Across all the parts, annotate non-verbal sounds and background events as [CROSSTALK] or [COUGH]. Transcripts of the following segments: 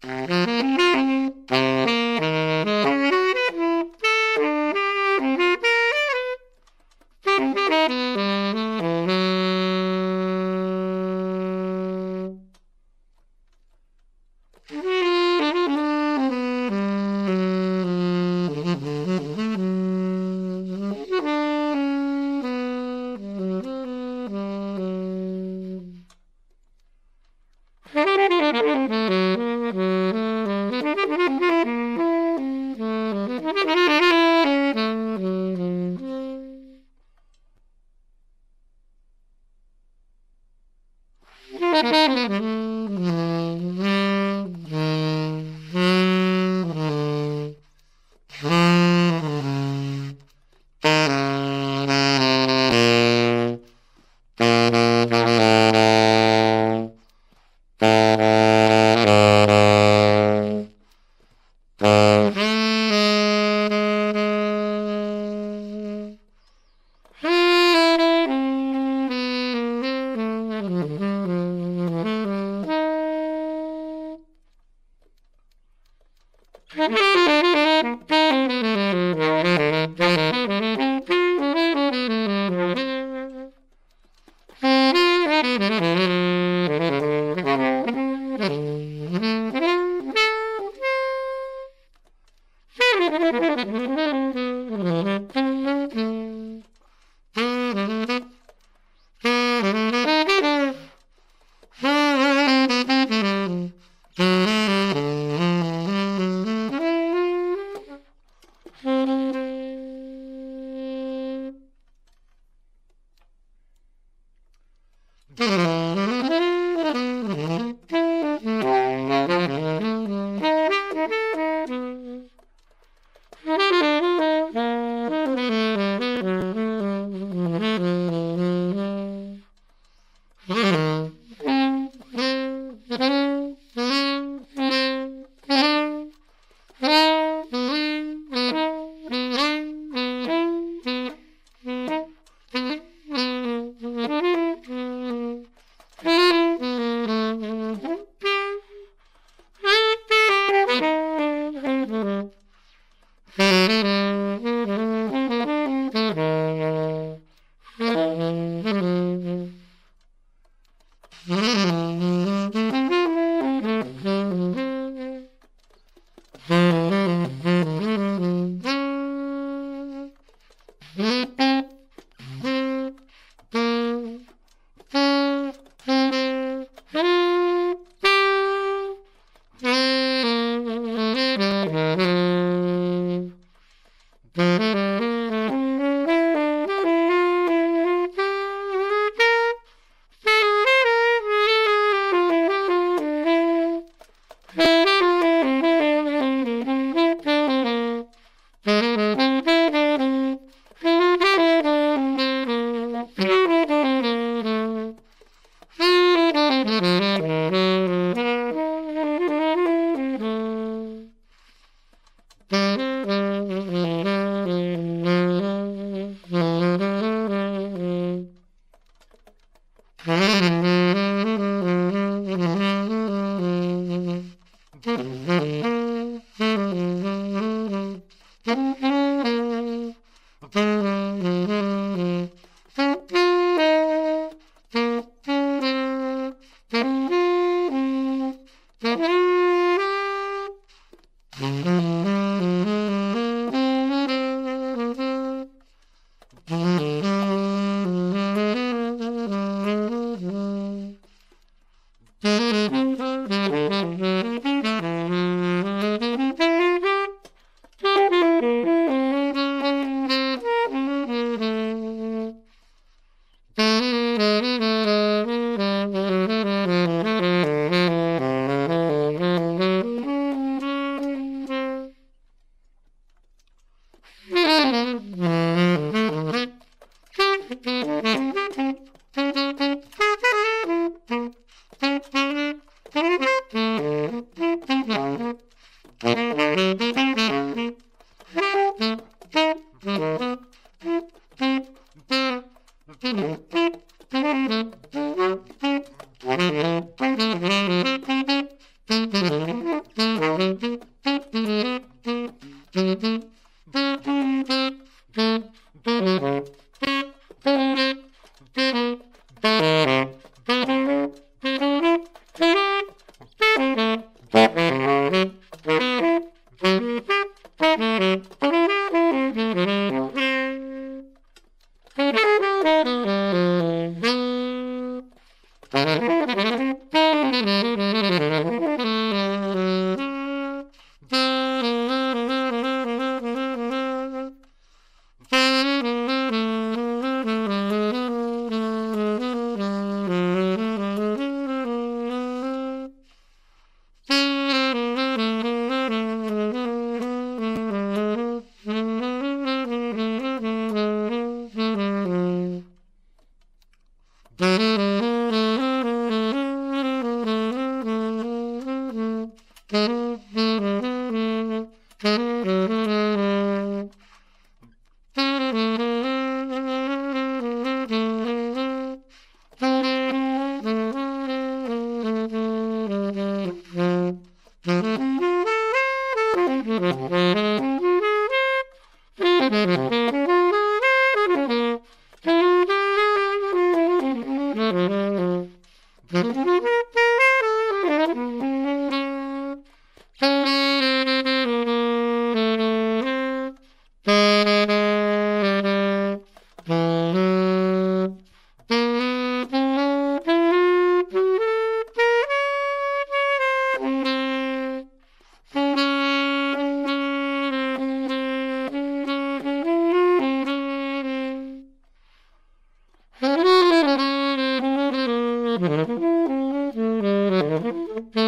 Thank you. Mm-hmm. ¡Gracias por ver Thank [LAUGHS] you.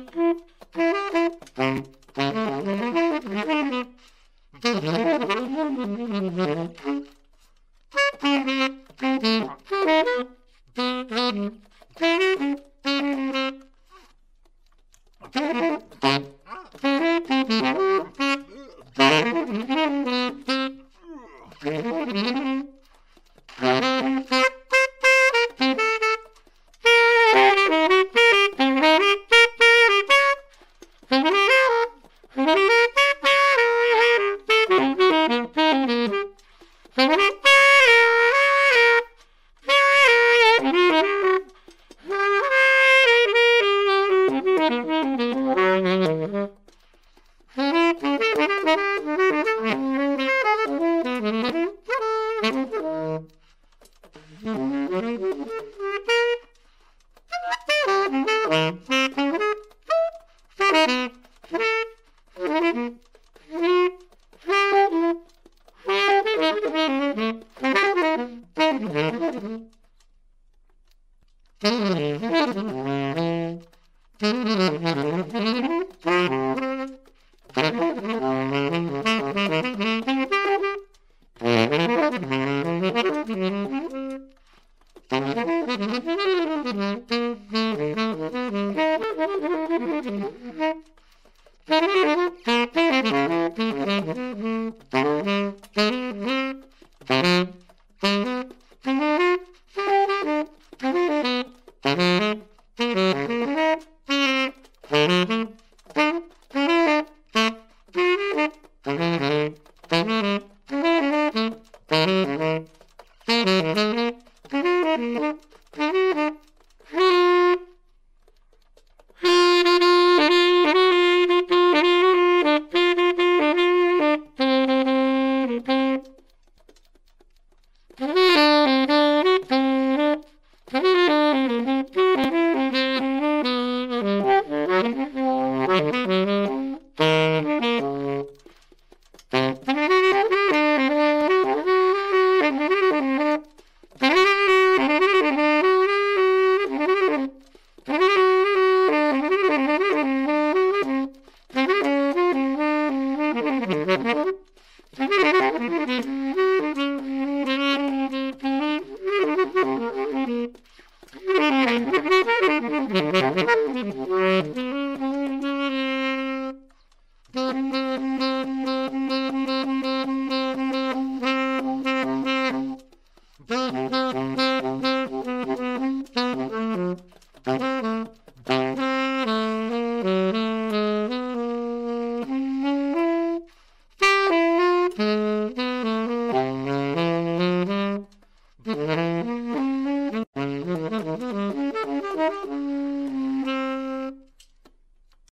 Mm-hmm. ¡Gracias!